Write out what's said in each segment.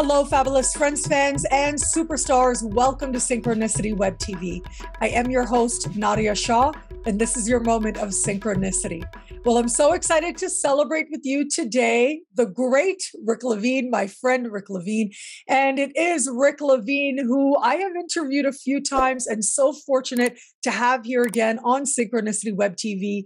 Hello, fabulous friends, fans, and superstars. Welcome to Synchronicity Web TV. I am your host, Nadia Shaw, and this is your moment of synchronicity. Well, I'm so excited to celebrate with you today the great Rick Levine, my friend Rick Levine. And it is Rick Levine, who I have interviewed a few times and so fortunate to have here again on Synchronicity Web TV.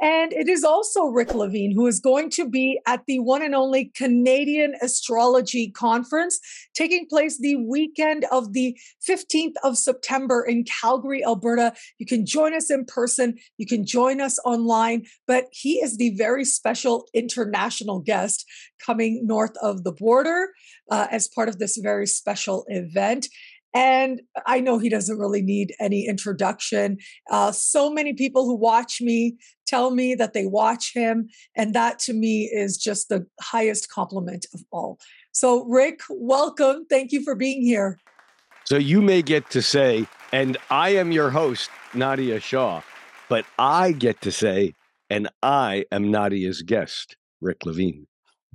And it is also Rick Levine who is going to be at the one and only Canadian Astrology Conference taking place the weekend of the 15th of September in Calgary, Alberta. You can join us in person, you can join us online, but he is the very special international guest coming north of the border uh, as part of this very special event. And I know he doesn't really need any introduction. Uh, so many people who watch me tell me that they watch him. And that to me is just the highest compliment of all. So, Rick, welcome. Thank you for being here. So, you may get to say, and I am your host, Nadia Shaw, but I get to say, and I am Nadia's guest, Rick Levine.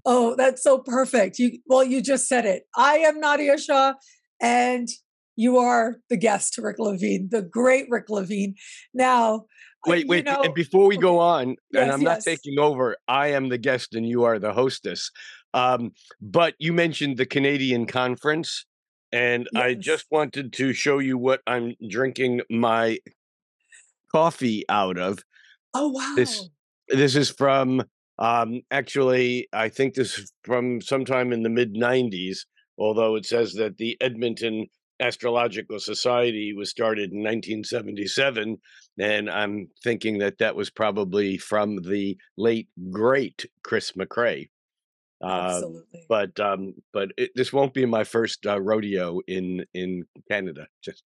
Oh, that's so perfect. You well, you just said it. I am Nadia Shaw, and you are the guest, Rick Levine, the great Rick Levine. Now, wait, wait, know, and before we go on, yes, and I'm yes. not taking over, I am the guest and you are the hostess. Um, but you mentioned the Canadian conference, and yes. I just wanted to show you what I'm drinking my coffee out of. Oh wow! This this is from um, actually, I think this is from sometime in the mid '90s. Although it says that the Edmonton Astrological Society was started in 1977, and I'm thinking that that was probably from the late great Chris McRae. Uh, Absolutely. But um, but it, this won't be my first uh, rodeo in in Canada. Just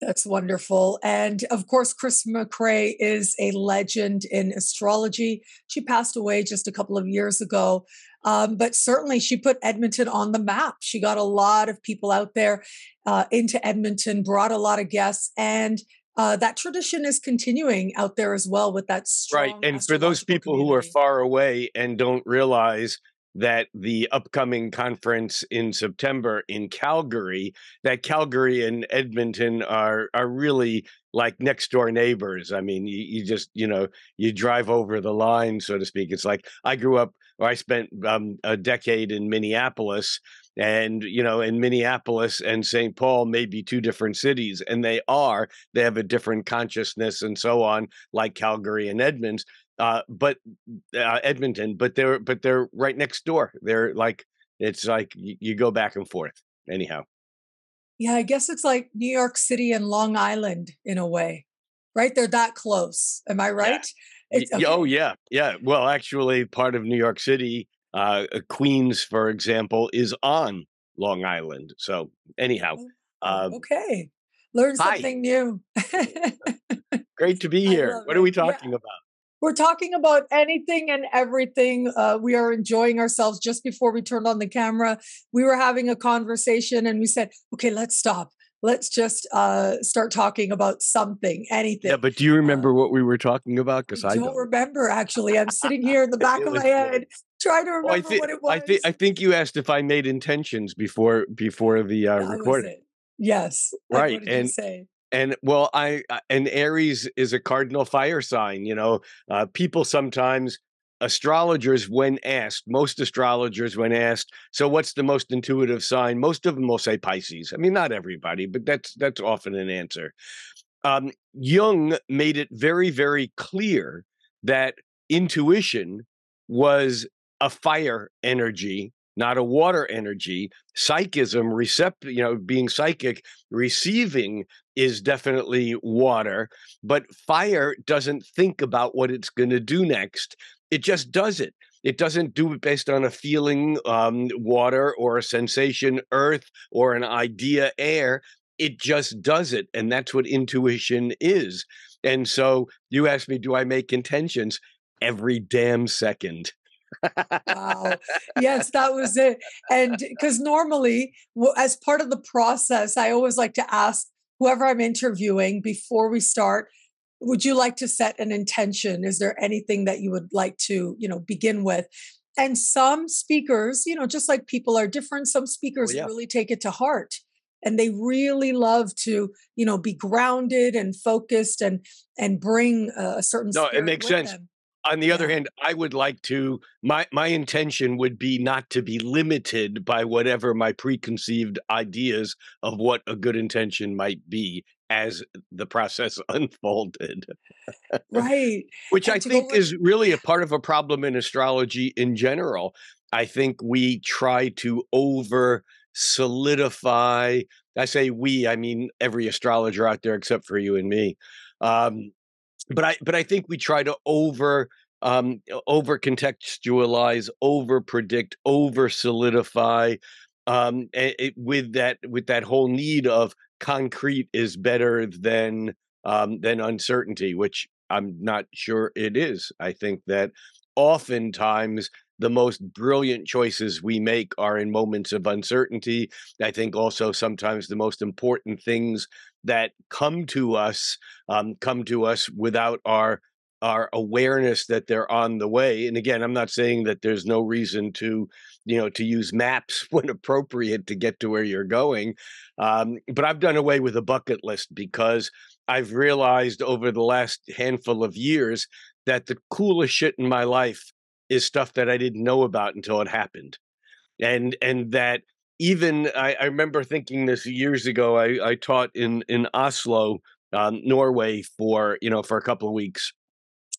That's wonderful. And of course, Chris McRae is a legend in astrology. She passed away just a couple of years ago. Um, but certainly she put Edmonton on the map. She got a lot of people out there uh, into Edmonton, brought a lot of guests, and uh, that tradition is continuing out there as well with that right. And for those people community. who are far away and don't realize that the upcoming conference in September in Calgary, that Calgary and Edmonton are are really like next door neighbors. I mean, you, you just you know you drive over the line, so to speak. It's like I grew up, or I spent um, a decade in Minneapolis, and you know in minneapolis and st paul may be two different cities and they are they have a different consciousness and so on like calgary and edmonds uh, but uh, Edmonton, but they're but they're right next door. They're like it's like you, you, go back and forth. Anyhow. Yeah, I guess it's like New York City and Long Island in a way, right? They're that close. Am I right? Yeah. Okay. Oh yeah, yeah. Well, actually, part of New York City, uh, uh, Queens, for example, is on Long Island. So anyhow. Uh, okay. Learn something hi. new. Great to be here. What are we talking yeah. about? We're talking about anything and everything. Uh, we are enjoying ourselves. Just before we turned on the camera, we were having a conversation and we said, okay, let's stop. Let's just uh, start talking about something, anything. Yeah, but do you remember uh, what we were talking about? Because I, don't, don't, remember actually. I'm sitting here in the back of my head trying to remember well, what it was. I think I think you asked if I made intentions before before the uh, recording. Yes. Right. and and well i and aries is a cardinal fire sign you know uh, people sometimes astrologers when asked most astrologers when asked so what's the most intuitive sign most of them will say pisces i mean not everybody but that's that's often an answer um, jung made it very very clear that intuition was a fire energy not a water energy. Psychism, recept, you know, being psychic, receiving is definitely water, but fire doesn't think about what it's going to do next. It just does it. It doesn't do it based on a feeling, um, water, or a sensation, earth, or an idea, air. It just does it. And that's what intuition is. And so you ask me, do I make intentions? Every damn second wow. Yes, that was it. And because normally, as part of the process, I always like to ask whoever I'm interviewing before we start, would you like to set an intention? Is there anything that you would like to, you know, begin with? and some speakers, you know, just like people are different, some oh, speakers oh, yeah. really take it to heart and they really love to you know be grounded and focused and and bring a certain no it makes sense them. On the other hand i would like to my my intention would be not to be limited by whatever my preconceived ideas of what a good intention might be as the process unfolded right which and i think is really a part of a problem in astrology in general i think we try to over solidify. I say we, I mean every astrologer out there except for you and me. Um, but I, but I think we try to over um, over contextualize, over predict, over solidify, um, it, with that with that whole need of concrete is better than um, than uncertainty, which I'm not sure it is. I think that oftentimes the most brilliant choices we make are in moments of uncertainty. I think also sometimes the most important things that come to us um, come to us without our our awareness that they're on the way and again i'm not saying that there's no reason to you know to use maps when appropriate to get to where you're going um, but i've done away with a bucket list because i've realized over the last handful of years that the coolest shit in my life is stuff that I didn't know about until it happened. And and that even I, I remember thinking this years ago. I, I taught in in Oslo, um, Norway, for you know for a couple of weeks,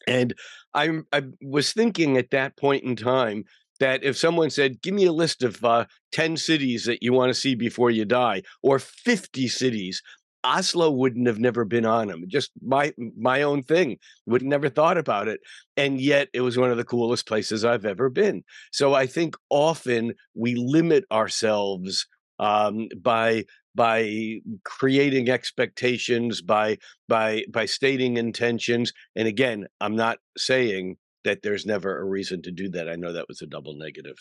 and I I was thinking at that point in time that if someone said, "Give me a list of uh, ten cities that you want to see before you die," or fifty cities Oslo wouldn't have never been on them. Just my my own thing. Would never thought about it. And yet it was one of the coolest places I've ever been. So I think often we limit ourselves um, by by creating expectations, by by by stating intentions. And again, I'm not saying that there's never a reason to do that. I know that was a double negative.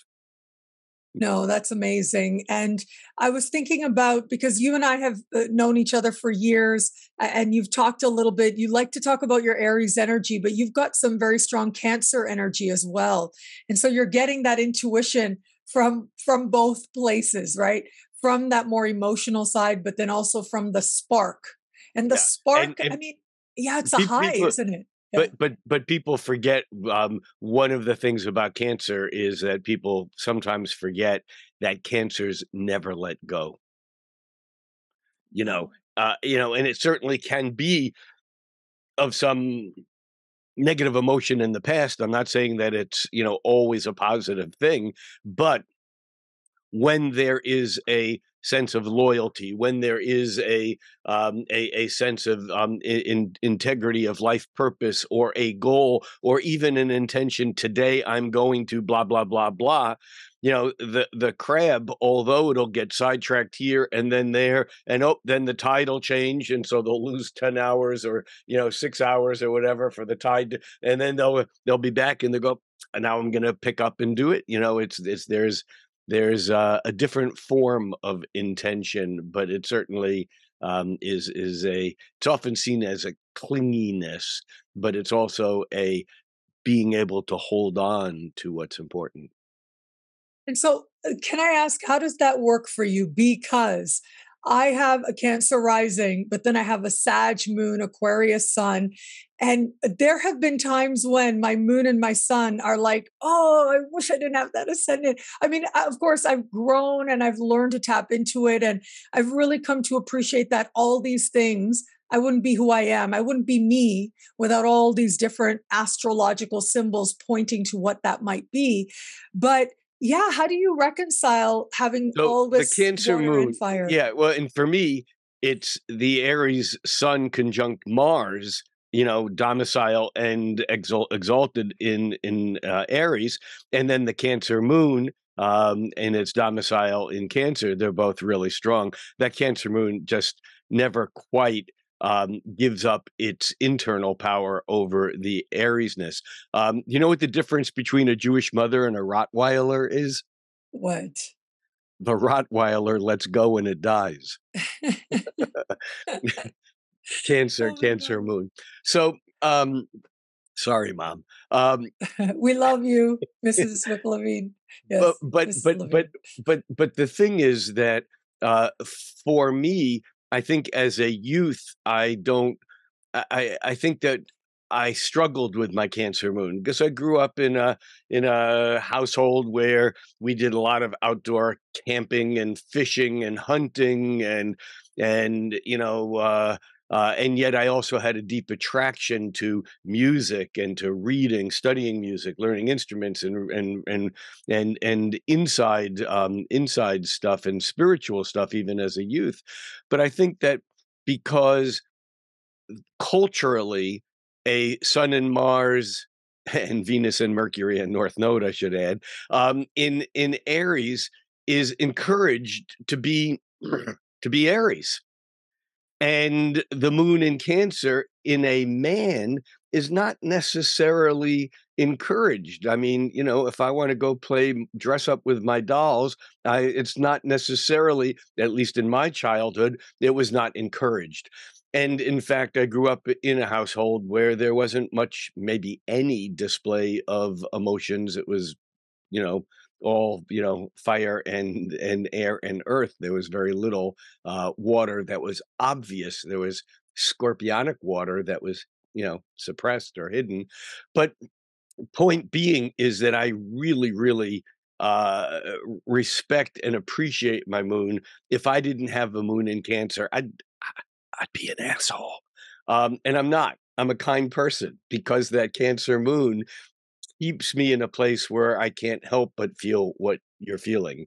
No, that's amazing. And I was thinking about because you and I have uh, known each other for years and you've talked a little bit. You like to talk about your Aries energy, but you've got some very strong Cancer energy as well. And so you're getting that intuition from from both places, right? From that more emotional side, but then also from the spark. And the yeah. spark, and, and I mean, yeah, it's a high, people, isn't it? But but but people forget um, one of the things about cancer is that people sometimes forget that cancers never let go. You know, uh, you know, and it certainly can be of some negative emotion in the past. I'm not saying that it's you know always a positive thing, but when there is a sense of loyalty, when there is a um, a, a, sense of um, in, integrity of life purpose or a goal or even an intention. Today, I'm going to blah blah blah blah. You know the the crab, although it'll get sidetracked here and then there, and oh, then the tide will change, and so they'll lose ten hours or you know six hours or whatever for the tide, and then they'll they'll be back and they'll go. Now I'm going to pick up and do it. You know, it's it's there's there's uh, a different form of intention, but it certainly um, is is a. It's often seen as a clinginess, but it's also a being able to hold on to what's important. And so, uh, can I ask, how does that work for you? Because I have a Cancer rising, but then I have a Sag moon, Aquarius sun. And there have been times when my moon and my sun are like, oh, I wish I didn't have that ascendant. I mean, uh, of course, I've grown and I've learned to tap into it. And I've really come to appreciate that all these things, I wouldn't be who I am. I wouldn't be me without all these different astrological symbols pointing to what that might be. But yeah how do you reconcile having so all this the cancer moon fire? Yeah well and for me it's the aries sun conjunct mars you know domicile and exalt, exalted in in uh, aries and then the cancer moon um and its domicile in cancer they're both really strong. That cancer moon just never quite um, gives up its internal power over the Ariesness. Um, you know what the difference between a Jewish mother and a Rottweiler is? What? The Rottweiler lets go and it dies. cancer, oh, cancer moon. So, um, Sorry, mom. Um, we love you, Mrs. McLevine. Yes, but but Mrs. but, but but but the thing is that uh, for me, I think as a youth, I don't. I I think that I struggled with my cancer moon because I grew up in a in a household where we did a lot of outdoor camping and fishing and hunting and and you know uh, uh, and yet I also had a deep attraction to music and to reading, studying music, learning instruments, and and and and and inside um, inside stuff and spiritual stuff, even as a youth. But I think that because culturally, a Sun and Mars and Venus and Mercury and North Node, I should add, um, in in Aries is encouraged to be to be Aries and the moon in Cancer in a man is not necessarily encouraged. I mean, you know, if I want to go play dress up with my dolls, I, it's not necessarily, at least in my childhood, it was not encouraged. And in fact, I grew up in a household where there wasn't much, maybe any display of emotions. It was, you know, all you know fire and and air and earth. There was very little uh, water that was obvious. There was scorpionic water that was you know suppressed or hidden. But point being is that i really really uh, respect and appreciate my moon. If i didn't have a moon in cancer i'd i'd be an asshole. Um, and i'm not. I'm a kind person because that cancer moon keeps me in a place where I can't help but feel what you're feeling.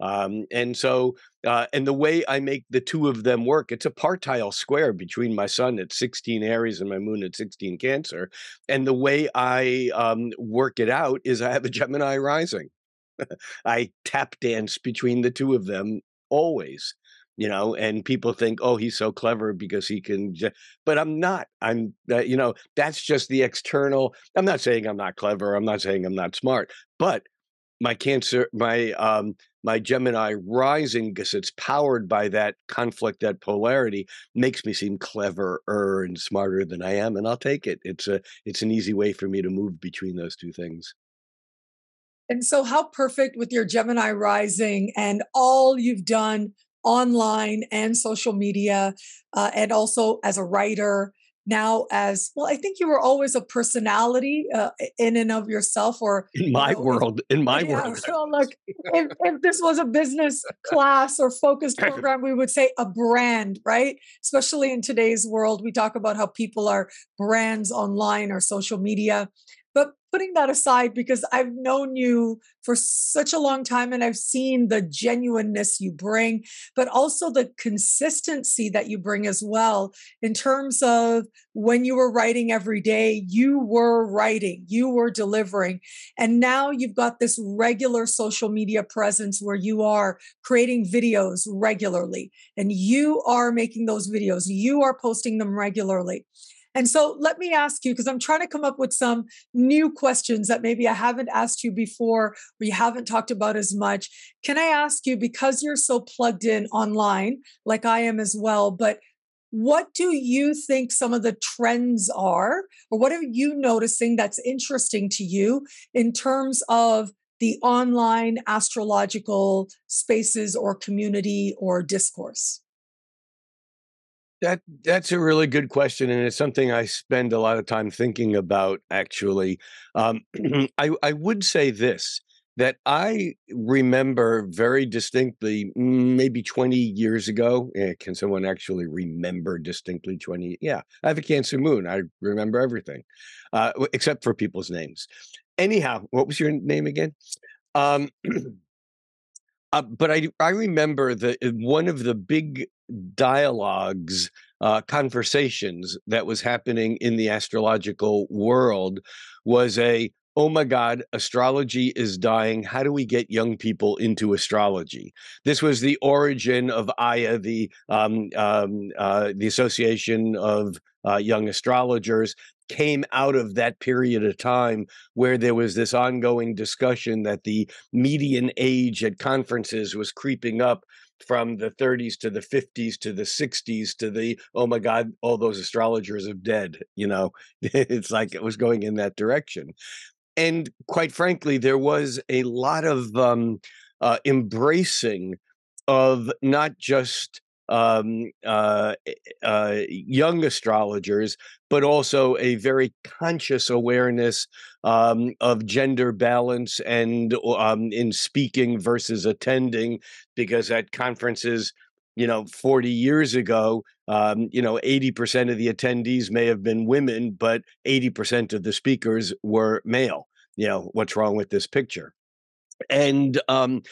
Um, and so, uh, and the way I make the two of them work, it's a partile square between my sun at 16 Aries and my moon at 16 Cancer. And the way I um, work it out is I have a Gemini rising. I tap dance between the two of them always you know and people think oh he's so clever because he can j-. but i'm not i'm uh, you know that's just the external i'm not saying i'm not clever i'm not saying i'm not smart but my cancer my um my gemini rising because it's powered by that conflict that polarity makes me seem cleverer and smarter than i am and i'll take it it's a it's an easy way for me to move between those two things and so how perfect with your gemini rising and all you've done online and social media, uh, and also as a writer. Now, as well, I think you were always a personality uh, in and of yourself, or in my you know, world. In my yeah, world. So, look, if, if this was a business class or focused program, we would say a brand, right? Especially in today's world, we talk about how people are brands online or social media. But putting that aside, because I've known you for such a long time and I've seen the genuineness you bring, but also the consistency that you bring as well, in terms of when you were writing every day, you were writing, you were delivering. And now you've got this regular social media presence where you are creating videos regularly and you are making those videos, you are posting them regularly. And so let me ask you, because I'm trying to come up with some new questions that maybe I haven't asked you before or you haven't talked about as much. Can I ask you, because you're so plugged in online, like I am as well, but what do you think some of the trends are, or what are you noticing that's interesting to you in terms of the online astrological spaces or community or discourse? That that's a really good question, and it's something I spend a lot of time thinking about. Actually, um, I I would say this that I remember very distinctly, mm, maybe 20 years ago. Eh, can someone actually remember distinctly 20? Yeah, I have a Cancer moon. I remember everything, uh, except for people's names. Anyhow, what was your name again? Um, uh, but I I remember that uh, one of the big dialogues, uh, conversations that was happening in the astrological world was a oh my God, astrology is dying. How do we get young people into astrology? This was the origin of AYA, the um, um, uh, the Association of uh, Young Astrologers, came out of that period of time where there was this ongoing discussion that the median age at conferences was creeping up from the 30s to the 50s to the 60s to the oh my god all those astrologers are dead you know? It's like it was going in that direction. And quite frankly there was a lot of um, uh, embracing of not just um, uh, uh, young astrologers, but also a very conscious awareness um, of gender balance and um, in speaking versus attending, because at conferences, you know, 40 years ago, um, you know, 80% of the attendees may have been women, but 80% of the speakers were male. You know, what's wrong with this picture? And um,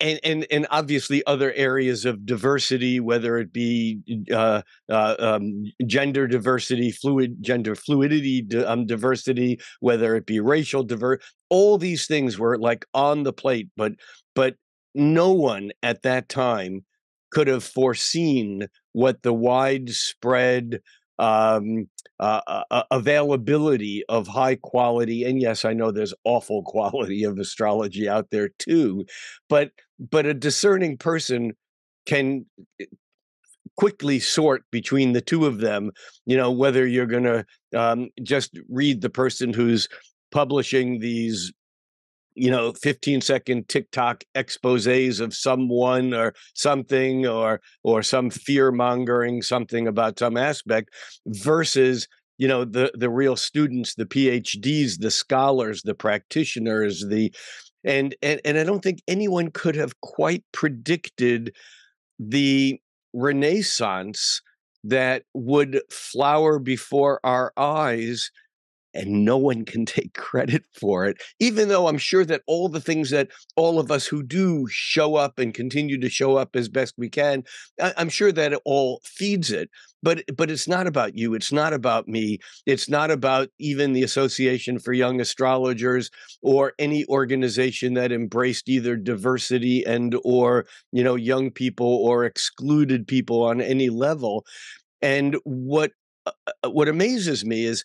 and and and obviously other areas of diversity, whether it be uh, uh, um, gender diversity, fluid gender fluidity um, diversity, whether it be racial diver, all these things were like on the plate, but but no one at that time could have foreseen what the widespread um, uh, uh, uh, availability of high quality and yes i know there's awful quality of astrology out there too but but a discerning person can eh, quickly sort between the two of them you know whether you're going to um, just read the person who's publishing these you know 15 second tiktok exposes of someone or something or or some fear mongering something about some aspect versus you know the the real students the phds the scholars the practitioners the and and and i don't think anyone could have quite predicted the renaissance that would flower before our eyes and no one can take credit for it even though i'm sure that all the things that all of us who do show up and continue to show up as best we can i'm sure that it all feeds it but but it's not about you it's not about me it's not about even the association for young astrologers or any organization that embraced either diversity and or you know young people or excluded people on any level and what uh, uh what amazes me is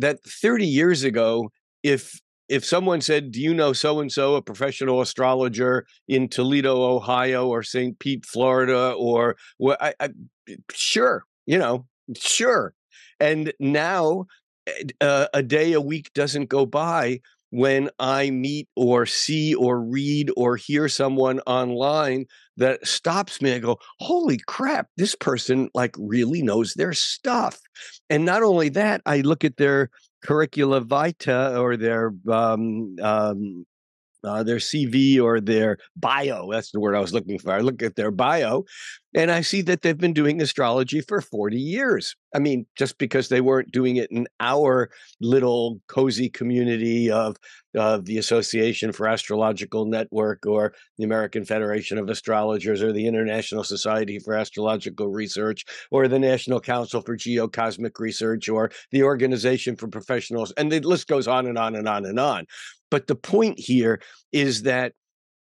that 30 years ago, if if someone said, "Do you know so and so, a professional astrologer in Toledo, Ohio, or St. Pete, Florida," or well, I, I, sure, you know, sure. And now, uh, a day a week doesn't go by when I meet or see or read or hear someone online that stops me. I go, holy crap, this person like really knows their stuff. And not only that, I look at their curricula vitae or their um, um, uh, their CV or their bio. That's the word I was looking for. I look at their bio and I see that they've been doing astrology for 40 years. I mean, just because they weren't doing it in our little cozy community of, of the Association for Astrological Network or the American Federation of Astrologers or the International Society for Astrological Research or the National Council for Geocosmic Research or the Organization for Professionals. And the list goes on and on and on and on. But the point here is that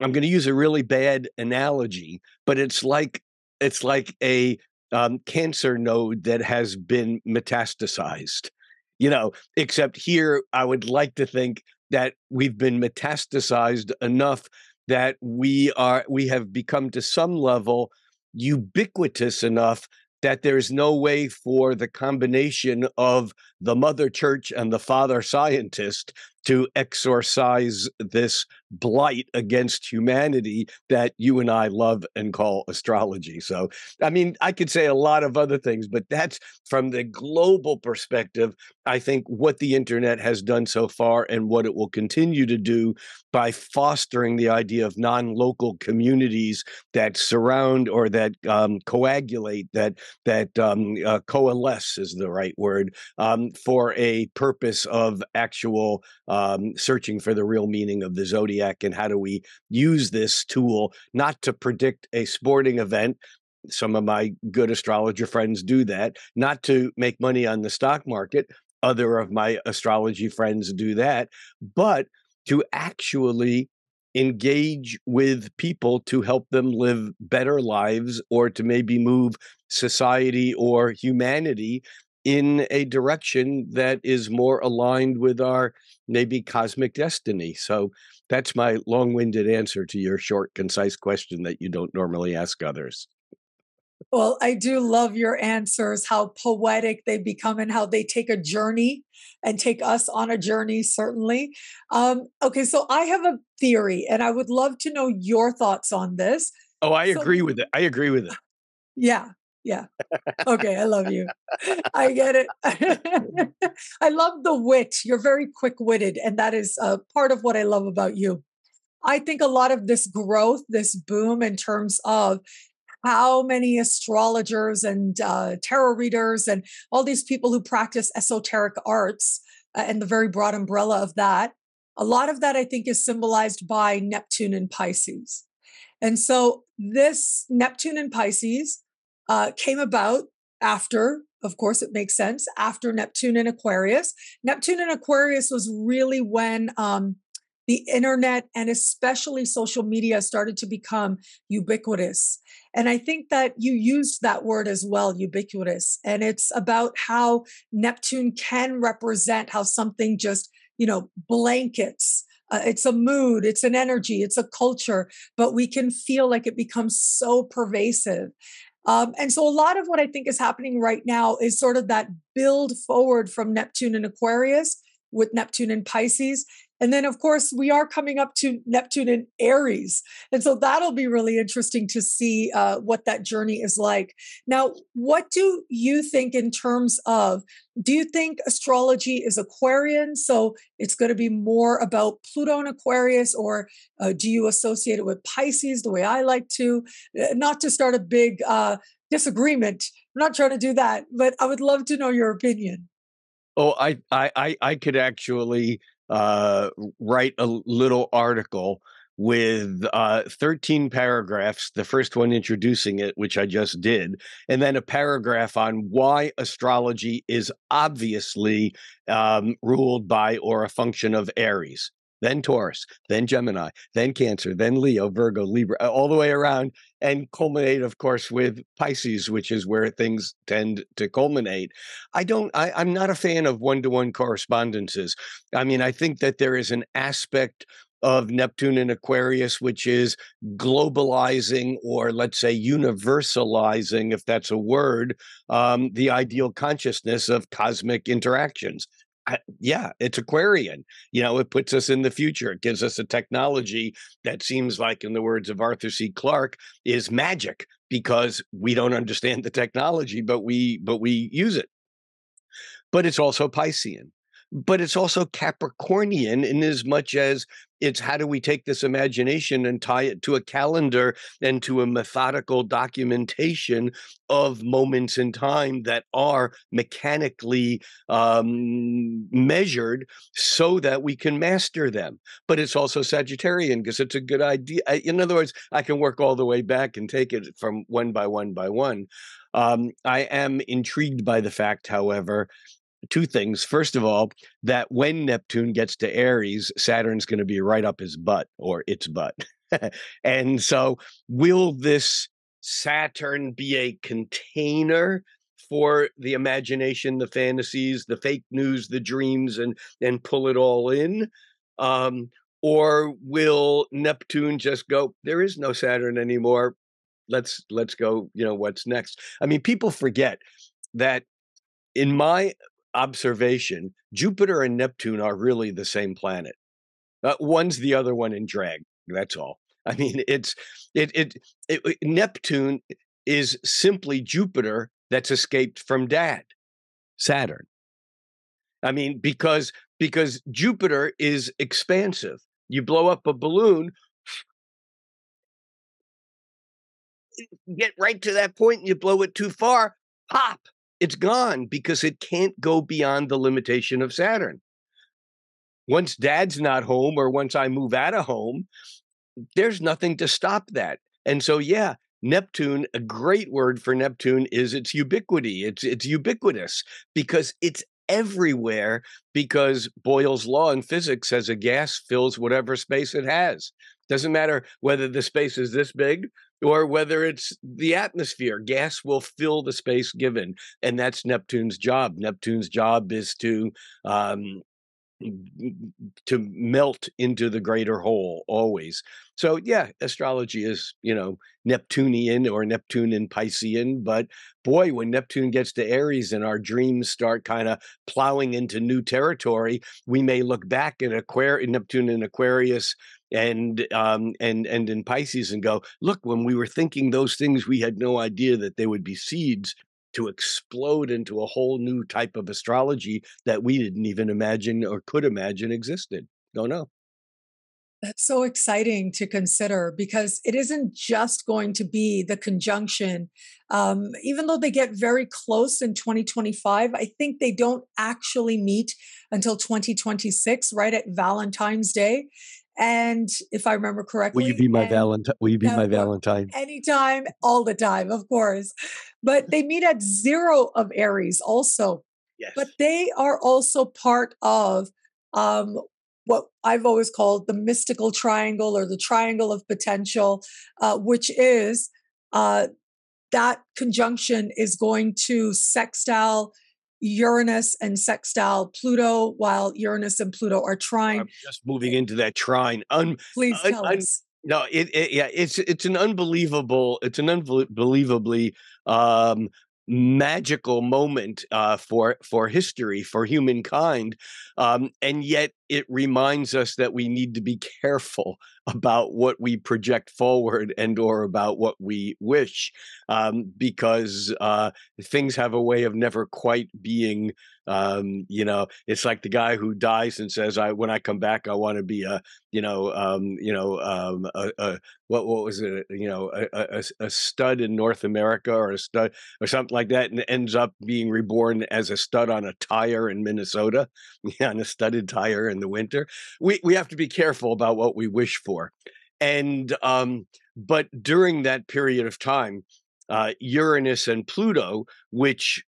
I'm going to use a really bad analogy, but it's like it's like a um, cancer node that has been metastasized. You know, except here, I would like to think that we've been metastasized enough that we are we have become to some level ubiquitous enough that there's no way for the combination of the mother church and the father scientist to exorcise this blight against humanity that you and I love and call astrology. So, I mean, I could say a lot of other things, but that's from the global perspective. I think what the internet has done so far and what it will continue to do by fostering the idea of non local communities that surround or that um, coagulate, that, that um, uh, coalesce is the right word, um, for a purpose of actual um, searching for the real meaning of the zodiac and how do we use this tool not to predict a sporting event. Some of my good astrologer friends do that, not to make money on the stock market. Other of my astrology friends do that, but to actually engage with people to help them live better lives or to maybe move society or humanity in a direction that is more aligned with our maybe cosmic destiny. So that's my long winded answer to your short, concise question that you don't normally ask others. Well, I do love your answers, how poetic they become and how they take a journey and take us on a journey, certainly. Um, okay, so I have a theory and I would love to know your thoughts on this. Oh, I so, agree with it. I agree with it. Yeah, yeah. Okay, I love you. I get it. I love the wit. You're very quick witted, and that is uh, part of what I love about you. I think a lot of this growth, this boom in terms of how many astrologers and uh, tarot readers and all these people who practice esoteric arts uh, and the very broad umbrella of that, a lot of that I think is symbolized by Neptune and Pisces. And so this Neptune and Pisces uh, came about after, of course, it makes sense, after Neptune and Aquarius. Neptune and Aquarius was really when um, the internet and especially social media started to become ubiquitous. And I think that you used that word as well, ubiquitous. And it's about how Neptune can represent how something just, you know, blankets. Uh, it's a mood, it's an energy, it's a culture, but we can feel like it becomes so pervasive. Um, and so a lot of what I think is happening right now is sort of that build forward from Neptune and Aquarius with Neptune and Pisces and then, of course, we are coming up to Neptune in Aries. And so that'll be really interesting to see uh, what that journey is like. Now, what do you think in terms of do you think astrology is Aquarian? So it's going to be more about Pluto and Aquarius, or uh, do you associate it with Pisces the way I like to? Uh, not to start a big uh, disagreement. I'm not trying to do that, but I would love to know your opinion. Oh, I, I, I could actually uh, write a little article with uh, 13 paragraphs, the first one introducing it, which I just did, and then a paragraph on why astrology is obviously um, ruled by or a function of Aries then Taurus, then Gemini, then Cancer, then Leo, Virgo, Libra, all the way around, and culminate, of course, with Pisces, which is where things tend to culminate. I don't, I, I'm not a fan of one to one correspondences. I mean, I think that there is an aspect of Neptune and Aquarius, which is globalizing or let's say universalizing, if that's a word, um, the ideal consciousness of cosmic interactions. Yeah, it's Aquarian. You know, it puts us in the future. It gives us a technology that seems like, in the words of Arthur C. Clarke, is magic because we don't understand the technology, but we but we use it. But it's also Piscean but it's also Capricornian in as much as it's how do we take this imagination and tie it to a calendar and to a methodical documentation of moments in time that are mechanically um, measured so that we can master them. But it's also Sagittarian because it's a good idea. In other words, I can work all the way back and take it from one by one by one. Um, I am intrigued by the fact, however, two things. First of all, that when Neptune gets to Aries, Saturn's going to be right up his butt or its butt. and so, will this Saturn be a container for the imagination, the fantasies, the fake news, the dreams, and and pull it all in? Um, or will Neptune just go? There is no Saturn anymore. Let's let's go. You know what's next? I mean, people forget that in my observation, Jupiter and Neptune are really the same planet. Uh, one's the other one in drag. That's all. I mean, it's it, it it Neptune is simply Jupiter that's escaped from Dad, Saturn. I mean, because because Jupiter is expansive. You blow up a balloon, get right to that point, and you blow it too far, pop, it's gone because it can't go beyond the limitation of Saturn. Once dad's not home or once I move out of home, there's nothing to stop that. And so, yeah, Neptune, a great word for Neptune is its ubiquity. It's it's ubiquitous because it's everywhere because Boyle's law in physics says a gas fills whatever space it has. Doesn't matter whether the space is this big or whether it's the atmosphere. Gas will fill the space given, and that's Neptune's job. Neptune's job is to um, to melt into the greater whole always. So yeah, astrology is, you know, Neptunian or Neptune and Piscean, but boy, when Neptune gets to Aries and our dreams start kind of plowing into new territory, we may look back at Aquarius, Neptune and Aquarius and um and and in Pisces and go, look, when we were thinking those things, we had no idea that they would be seeds to explode into a whole new type of astrology that we didn't even imagine or could imagine existed. Don't know. That's so exciting to consider because it isn't just going to be the conjunction. Um, even though they get very close in 2025, I think they don't actually meet until 2026, right at Valentine's Day. And if I remember correctly, will you be my Valentine? Will you be my Valentine? Anytime, all the time, of course. But they meet at zero of Aries also. Yes. But they are also part of um, what I've always called the mystical triangle or the triangle of potential, uh, which is uh, that conjunction is going to sextile Uranus and sextile Pluto, while Uranus and Pluto are trine. I'm just moving into that trine. Un- Please tell un- us. No, it, it, yeah, it's it's an unbelievable, it's an unbelievably um, magical moment uh, for for history for humankind, um, and yet it reminds us that we need to be careful about what we project forward and or about what we wish um, because uh, things have a way of never quite being um, you know it's like the guy who dies and says i when i come back i want to be a you know um, you know um, a, a, what what was it you know a, a, stud in north america or a stud or something like that and ends up being reborn as a stud on a tire in minnesota on a studded tire in the winter we we have to be careful about what we wish for and um, but during that period of time, uh, Uranus and Pluto, which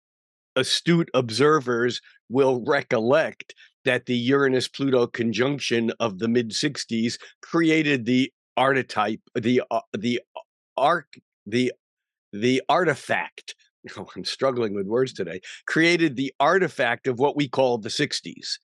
astute observers will recollect that the Uranus Pluto conjunction of the mid 60s created the archetype, the uh, the arc, the the artifact. Oh, I'm struggling with words today. Created the artifact of what we call the 60s.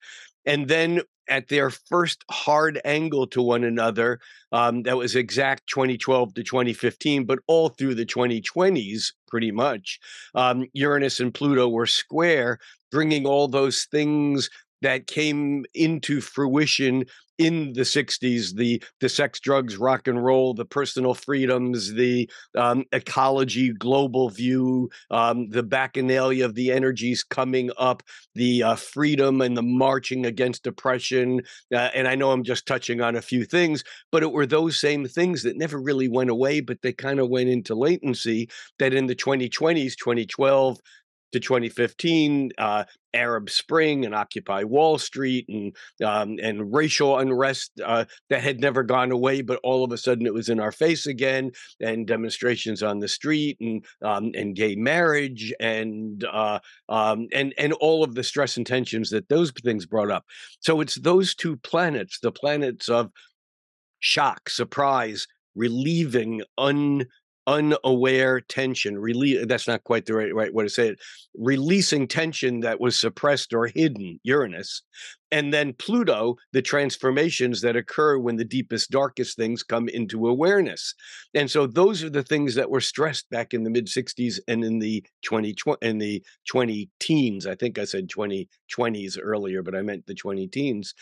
And then at their first hard angle to one another. Um, that was exact 2012 to 2015, but all through the 2020s, pretty much. Um, Uranus and Pluto were square, bringing all those things that came into fruition in the 60s the the sex drugs rock and roll the personal freedoms the um, ecology global view um, the bacchanalia of the energies coming up the uh, freedom and the marching against oppression uh, and i know i'm just touching on a few things but it were those same things that never really went away but they kind of went into latency that in the 2020s 2012 to 2015, uh, Arab Spring and Occupy Wall Street and um, and racial unrest uh, that had never gone away, but all of a sudden it was in our face again, and demonstrations on the street and um, and gay marriage and uh, um, and and all of the stress and tensions that those things brought up. So it's those two planets, the planets of shock, surprise, relieving, un unaware tension release that's not quite the right, right way to say it releasing tension that was suppressed or hidden uranus and then pluto the transformations that occur when the deepest darkest things come into awareness. And so those are the things that were stressed back in the mid 60s and in the 20 in the 20 teens. I think i said 2020s earlier but i meant the 20 teens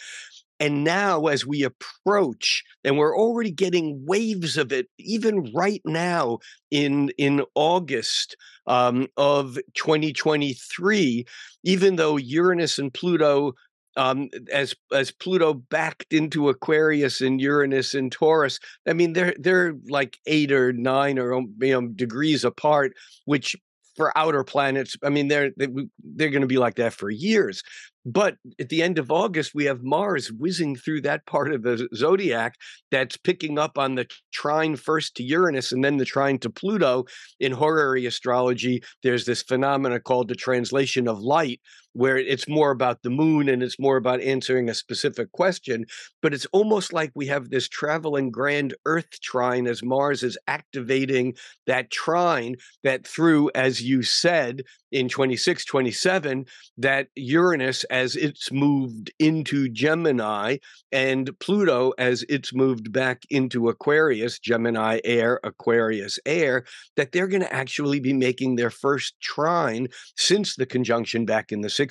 and now, as we approach, and we're already getting waves of it, even right now in in August um, of 2023, even though Uranus and Pluto um, as as Pluto backed into Aquarius and Uranus and Taurus. I mean, they're they're like eight or nine or um, you know degrees apart, which for outer planets, I mean, they're they, they're going to be like that for years. But at the end of August, we have Mars whizzing through that part of the zodiac that's picking up on the trine first to Uranus and then the trine to Pluto. In horary astrology, there's this phenomena called the translation of light, where it's more about the moon and it's more about answering a specific question. But it's almost like we have this traveling grand Earth trine as Mars is activating that trine that through, as you said, in 26, 27, that Uranus as it's moved into Gemini and Pluto as it's moved back into Aquarius, Gemini air, Aquarius air, that they're going to actually be making their first trine since the conjunction back in the 60s.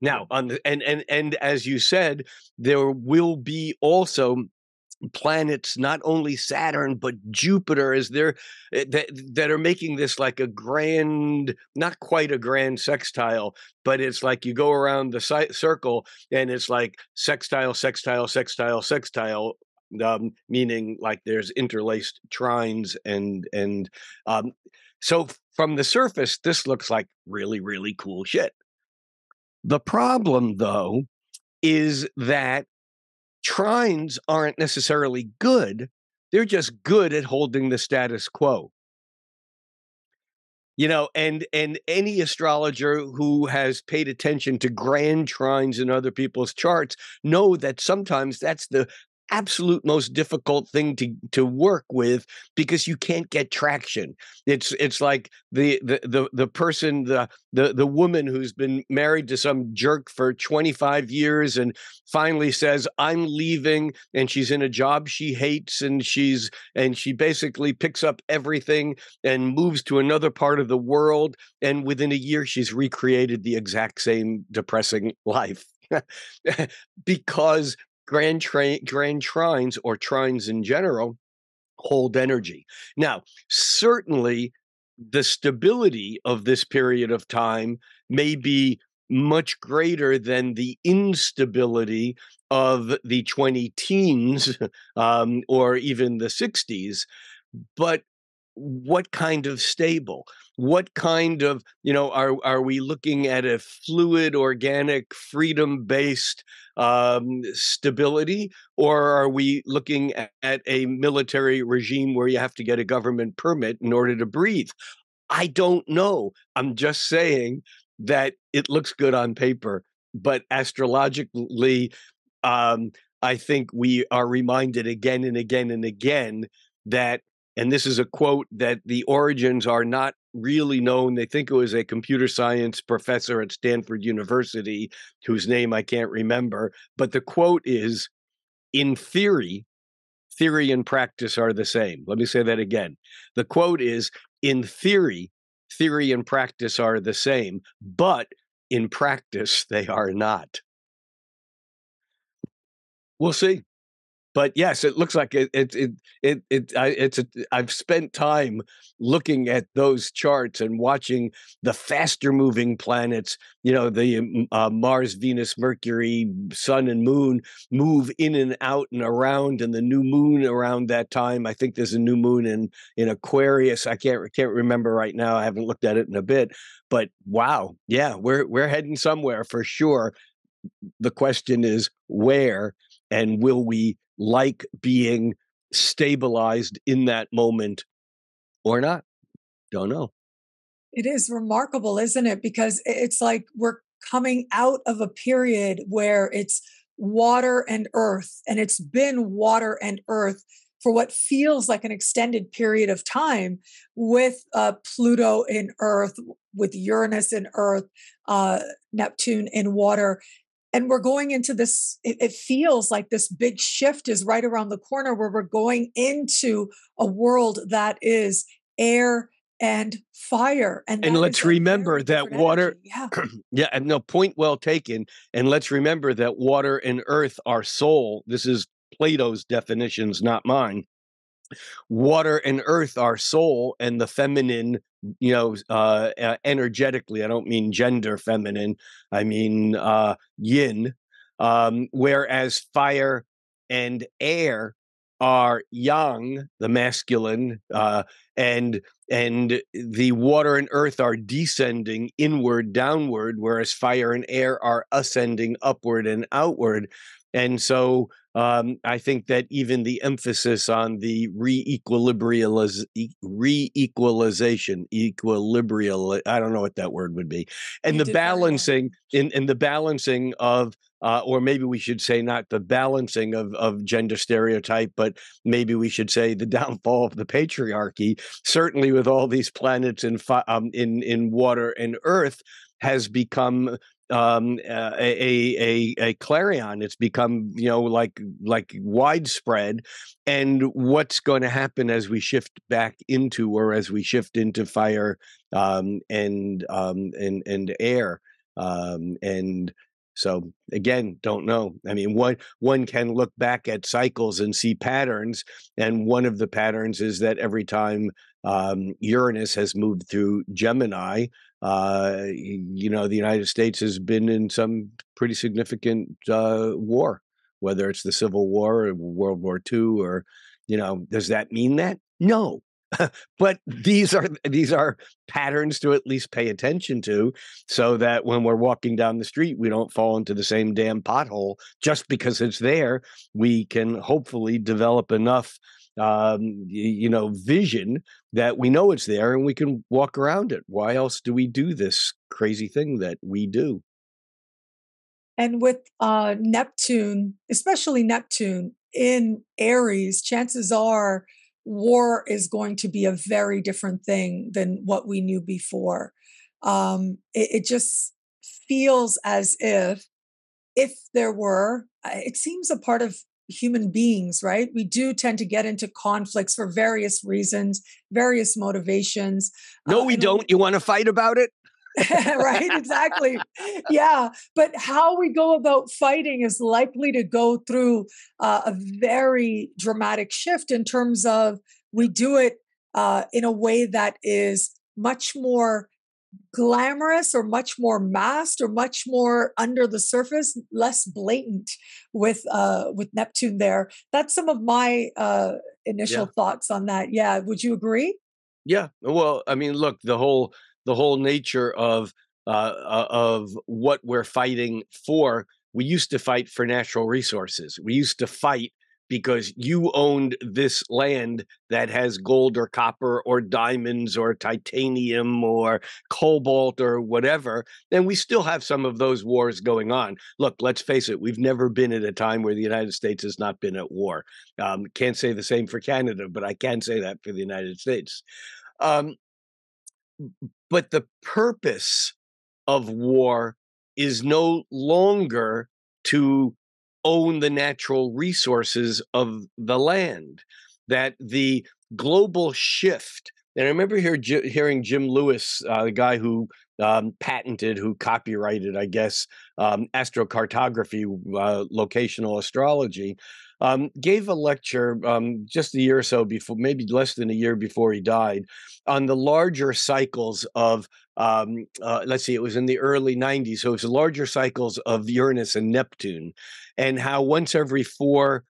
Now, on the, and and and as you said, there will be also planets not only saturn but jupiter is there eh, that, that are making this like a grand not quite a grand sextile but it's like you go around the circle and it's like sextile sextile sextile sextile um, meaning like there's interlaced trines and and um, so from the surface this looks like really really cool shit the problem though is that trines aren't necessarily good, they're just good at holding the status quo. You know, and and any astrologer who has paid attention to grand trines in other people's charts know that sometimes that's the absolute most difficult thing to to work with because you can't get traction. It's it's like the the the, the person the, the the woman who's been married to some jerk for 25 years and finally says i'm leaving and she's in a job she hates and she's and she basically picks up everything and moves to another part of the world and within a year she's recreated the exact same depressing life. Because grand, tra- grand trines or trines in general hold energy. Now, certainly the stability of this period of time may be much greater than the instability of the 20 teens um, or even the 60s. But what kind of stable? what kind of you know are are we looking at a fluid organic freedom based um, stability? Or are we looking at, at a military regime where you have to get a government permit in order to breathe? I don't know. I'm just saying that it looks good on paper but astrologically um, i think we are reminded again and again and again that and this is a quote that the origins are not really known. They think it was a computer science professor at Stanford University, whose name I can't remember. But the quote is In theory, theory and practice are the same. Let me say that again. The quote is In theory, theory and practice are the same, but in practice, they are not. We'll see but yes, it looks like it. It it it, it I, it's. A, I've spent time looking at those charts and watching the faster moving planets. You know, the um, uh, Mars, Venus, Mercury, Sun, and Moon move in and out and around, and the new moon around that time. I think there's a new moon in in Aquarius. I can't can't remember right now. I haven't looked at it in a bit, but wow, yeah, we're we're heading somewhere for sure. The question is where, and will we like being stabilized in that moment or not. Don't know. It is remarkable, isn't it? Because it's like we're coming out of a period where it's water and earth, and it's been water and earth for what feels like an extended period of time with uh, Pluto in earth, with Uranus in earth, uh, Neptune in water and we're going into this it, it, feels like this big shift is right around the corner where we're going into a world that is air and fire and, and let's remember that water yeah. Yeah and no point well taken and let's remember that water and earth are soul. This is plato's definitions not mine water and earth are soul and the feminine you know uh, energetically i don't mean gender feminine i mean uh yin um whereas fire and air are yang, the masculine, uh, and and the water and earth are descending inward, downward, whereas fire and air are ascending upward and outward. And so um, I think that even the emphasis on the re-equilibrializ- re-equalization, equilibrial, I don't know what that word would be, and you the balancing in, in the balancing of uh, or maybe we should say not the balancing of, of gender stereotype, but maybe we should say the downfall of the patriarchy. Certainly, with all these planets in um, in in water and earth, has become um, a, a a clarion. It's become you know like like widespread, and what's going to happen as we shift back into or as we shift into fire um, and um, and and air um, and so again, don't know. I mean, one one can look back at cycles and see patterns, and one of the patterns is that every time um, Uranus has moved through Gemini, uh, you know, the United States has been in some pretty significant uh, war, whether it's the Civil War or World War II, or you know, does that mean that? No, but these are these are patterns to at least pay attention to so that when we're walking down the street we don't fall into the same damn pothole just because it's there we can hopefully develop enough um, you know vision that we know it's there and we can walk around it why else do we do this crazy thing that we do and with uh, neptune especially neptune in aries chances are war is going to be a very different thing than what we knew before. Um, it, it just feels as if, if there were, it seems a part of human beings, right? We do tend to get into conflicts for various reasons, various motivations. No, uh, we don't. You want to fight about it? right exactly yeah but how we go about fighting is likely to go through uh, a very dramatic shift in terms of we do it uh, in a way that is much more glamorous or much more masked or much more under the surface less blatant with uh with neptune there that's some of my uh initial yeah. thoughts on that yeah would you agree yeah well i mean look the whole the whole nature of uh, uh, of what we're fighting for. We used to fight for natural resources. We used to fight because you owned this land that has gold or copper or diamonds or titanium or cobalt or whatever. And we still have some of those wars going on. Look, let's face it, we've never been at a time where the United States has not been at war. Um, can't say the same for Canada, but I can say that for the United States. Um, but the purpose of war is no longer to own the natural resources of the land. That the global shift, and I remember hear, hearing Jim Lewis, uh, the guy who um, patented, who copyrighted, I guess, um, astrocartography, uh, locational astrology, um, gave a lecture um, just a year or so before, maybe less than a year before he died, on the larger cycles of, um, uh, let's see, it was in the early 90s. So it was larger cycles of Uranus and Neptune, and how once every four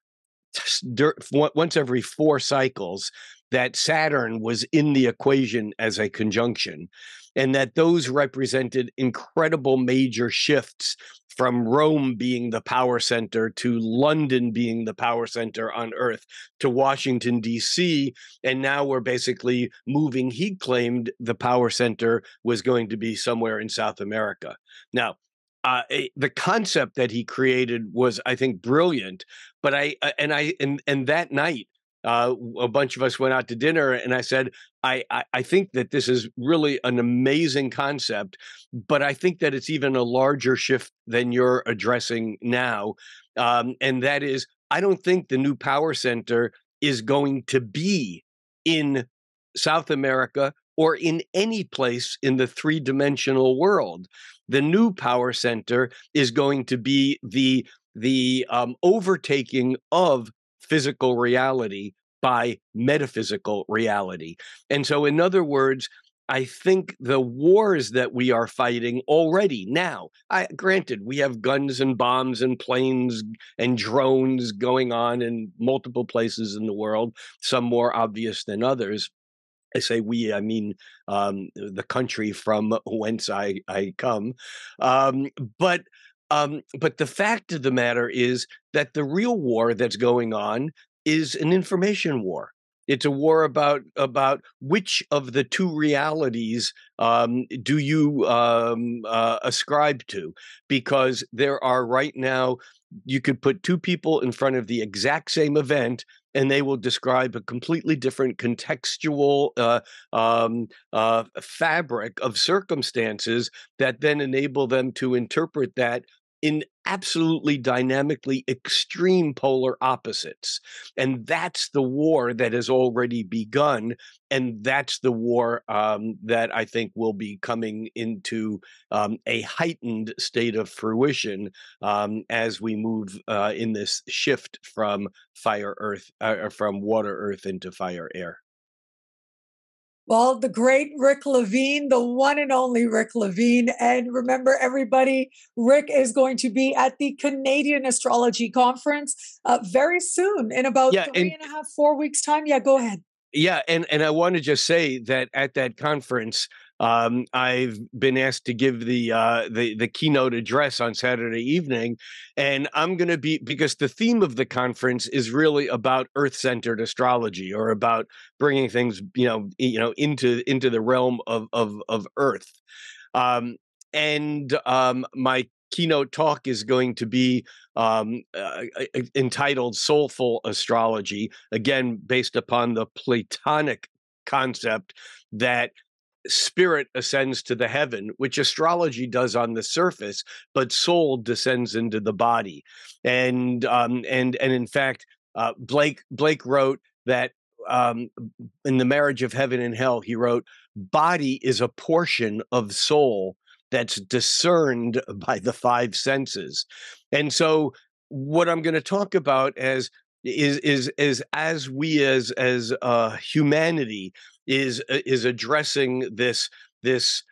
once every four cycles that Saturn was in the equation as a conjunction and that those represented incredible major shifts from Rome being the power center to London being the power center on earth to Washington, D.C. And now we're basically moving. He claimed the power center was going to be somewhere in South America. Now, uh, the concept that he created was, I think, brilliant. But I uh, and I and and that night uh, a bunch of us went out to dinner and I said, I, I, I, think that this is really an amazing concept, but I think that it's even a larger shift than you're addressing now. Um, and that is, I don't think the new power center is going to be in South America or in any place in the three dimensional world. The new power center is going to be the the um, overtaking of physical reality by metaphysical reality. And so, in other words, I think the wars that we are fighting already now, I, granted, we have guns and bombs and planes and drones going on in multiple places in the world, some more obvious than others. I say we, I mean um, the country from whence I, I come. Um, but um, but the fact of the matter is that the real war that's going on is an information war. It's a war about about which of the two realities um, do you um, uh, ascribe to? Because there are right now, you could put two people in front of the exact same event, and they will describe a completely different contextual uh, um, uh, fabric of circumstances that then enable them to interpret that in absolutely dynamically extreme polar opposites. And that's the war that has already begun. And that's the war um, that I think will be coming into um, a heightened state of fruition um, as we move uh, in this shift from fire, earth, uh, from water, earth into fire, air. Well, the great Rick Levine, the one and only Rick Levine. And remember, everybody, Rick is going to be at the Canadian Astrology Conference uh, very soon in about yeah, three and, and a half, four weeks' time. Yeah, go ahead. Yeah, and, and I want to just say that at that conference, um, I've been asked to give the uh, the the keynote address on Saturday evening, and I'm going to be because the theme of the conference is really about Earth centered astrology or about bringing things you know you know into into the realm of of of Earth, um, and um, my keynote talk is going to be um, uh, entitled Soulful Astrology, again, based upon the Platonic concept that spirit ascends to the heaven, which astrology does on the surface, but soul descends into the body. And um, and and in fact, uh, Blake Blake wrote that um, in the marriage of heaven and hell, he wrote, "Body is a portion of soul." That's discerned by the five senses. And so, what I'm going to talk about as is is is as we as as uh, humanity is uh, is addressing this this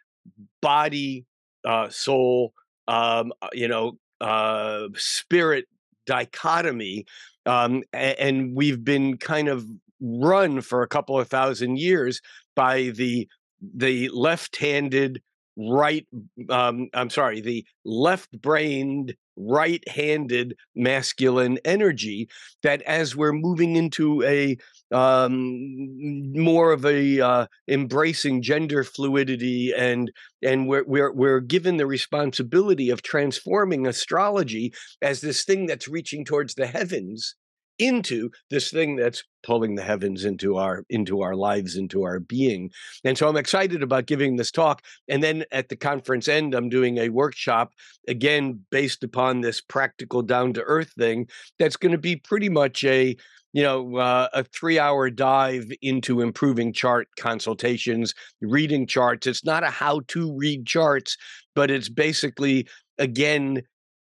body uh, soul um, uh, you know uh, spirit dichotomy um, and we've been kind of run for a couple of thousand years by the the left-handed right um, i'm sorry the left-brained right-handed masculine energy that as we're moving into a um, more of a uh, embracing gender fluidity and and we're, we're we're given the responsibility of transforming astrology as this thing that's reaching towards the heavens into this thing that's pulling the heavens into our into our lives into our being. And so i'm excited about giving this talk. And then at the conference end i'm doing a workshop again based upon this practical down to earth thing that's going to be pretty much a you know uh, a three hour dive into improving chart consultations reading charts. It's not a how to read charts but it's basically again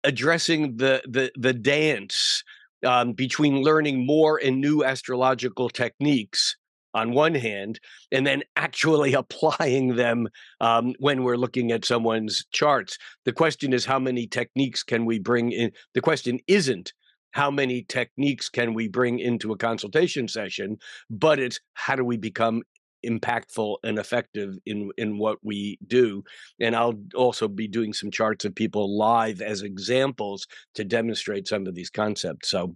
addressing the the the dance um, between learning more and new astrological techniques on one hand, and then actually applying them um, when we're looking at someone's charts. The question is, how many techniques can we bring in? The question isn't how many techniques can we bring into a consultation session, but it's how do we become impactful and effective in in what we do and i'll also be doing some charts of people live as examples to demonstrate some of these concepts so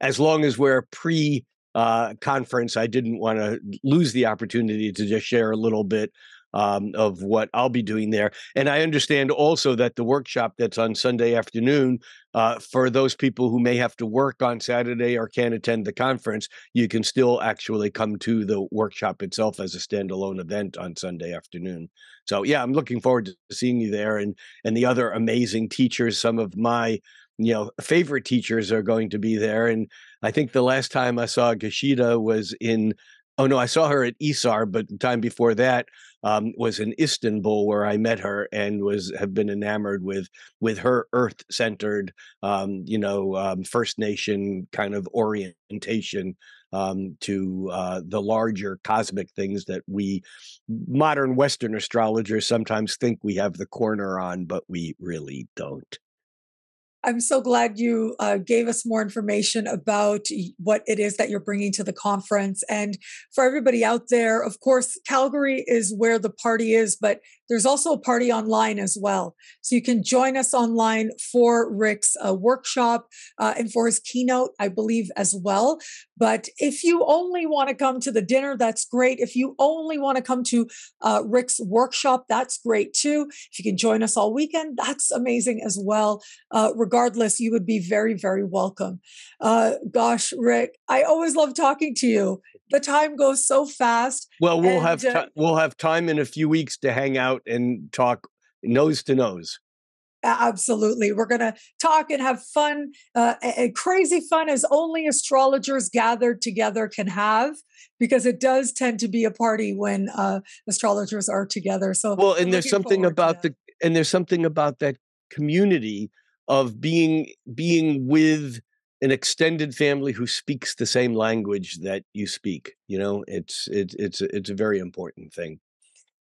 as long as we're pre uh, conference i didn't want to lose the opportunity to just share a little bit um, of what I'll be doing there. And I understand also that the workshop that's on Sunday afternoon, uh, for those people who may have to work on Saturday or can't attend the conference, you can still actually come to the workshop itself as a standalone event on Sunday afternoon. So yeah, I'm looking forward to seeing you there and and the other amazing teachers. Some of my you know favorite teachers are going to be there and i think the last time i saw gashida was in Oh no, I saw her at Isar, but the time before that um, was in Istanbul, where I met her and was have been enamored with with her earth centered, um, you know, um, First Nation kind of orientation um, to uh, the larger cosmic things that we modern Western astrologers sometimes think we have the corner on, but we really don't. I'm so glad you uh, gave us more information about what it is that you're bringing to the conference. And for everybody out there, of course, Calgary is where the party is, but there's also a party online as well. So you can join us online for Rick's uh, workshop uh, and for his keynote, I believe, as well. But if you only want to come to the dinner, that's great. If you only want to come to uh, Rick's workshop, that's great too. If you can join us all weekend, that's amazing as well. Uh, regardless, you would be very, very welcome. Uh, gosh, Rick, I always love talking to you. The time goes so fast. Well, we'll and, have t- uh we'll have time in a few weeks to hang out and talk nose to nose. Absolutely. We're going to talk and have fun, uh, crazy fun as only astrologers gathered together can have, because it does tend to be a party when uh, astrologers are together. So, well, and there's something about the, and there's something about that community of being being with an extended family who speaks the same language that you speak you know it's it's it's it's a very important thing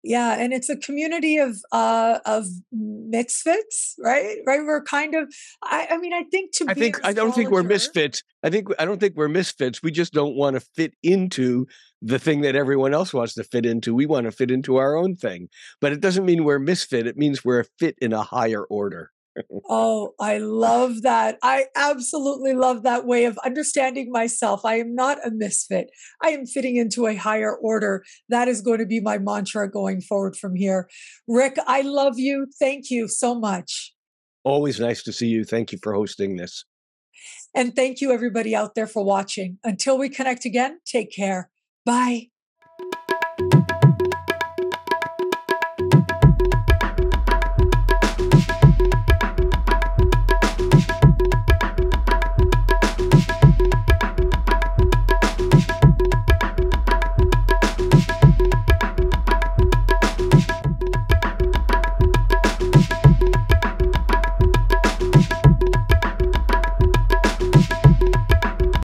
yeah and it's a community of uh of misfits right? Right? We're kind of i, I mean i think to i think i don't think we're misfits. I think i don't think we're misfits. We just don't want to fit into the thing that everyone else wants to fit into. We want to fit into our own thing. But it doesn't mean we're misfit. It means we're a fit in a higher order oh, I love that. I absolutely love that way of understanding myself. I am not a misfit. I am fitting into a higher order. That is going to be my mantra going forward from here. Rick, I love you. Thank you so much. Always nice to see you. Thank you for hosting this. And thank you, everybody out there, for watching. Until we connect again, take care. Bye.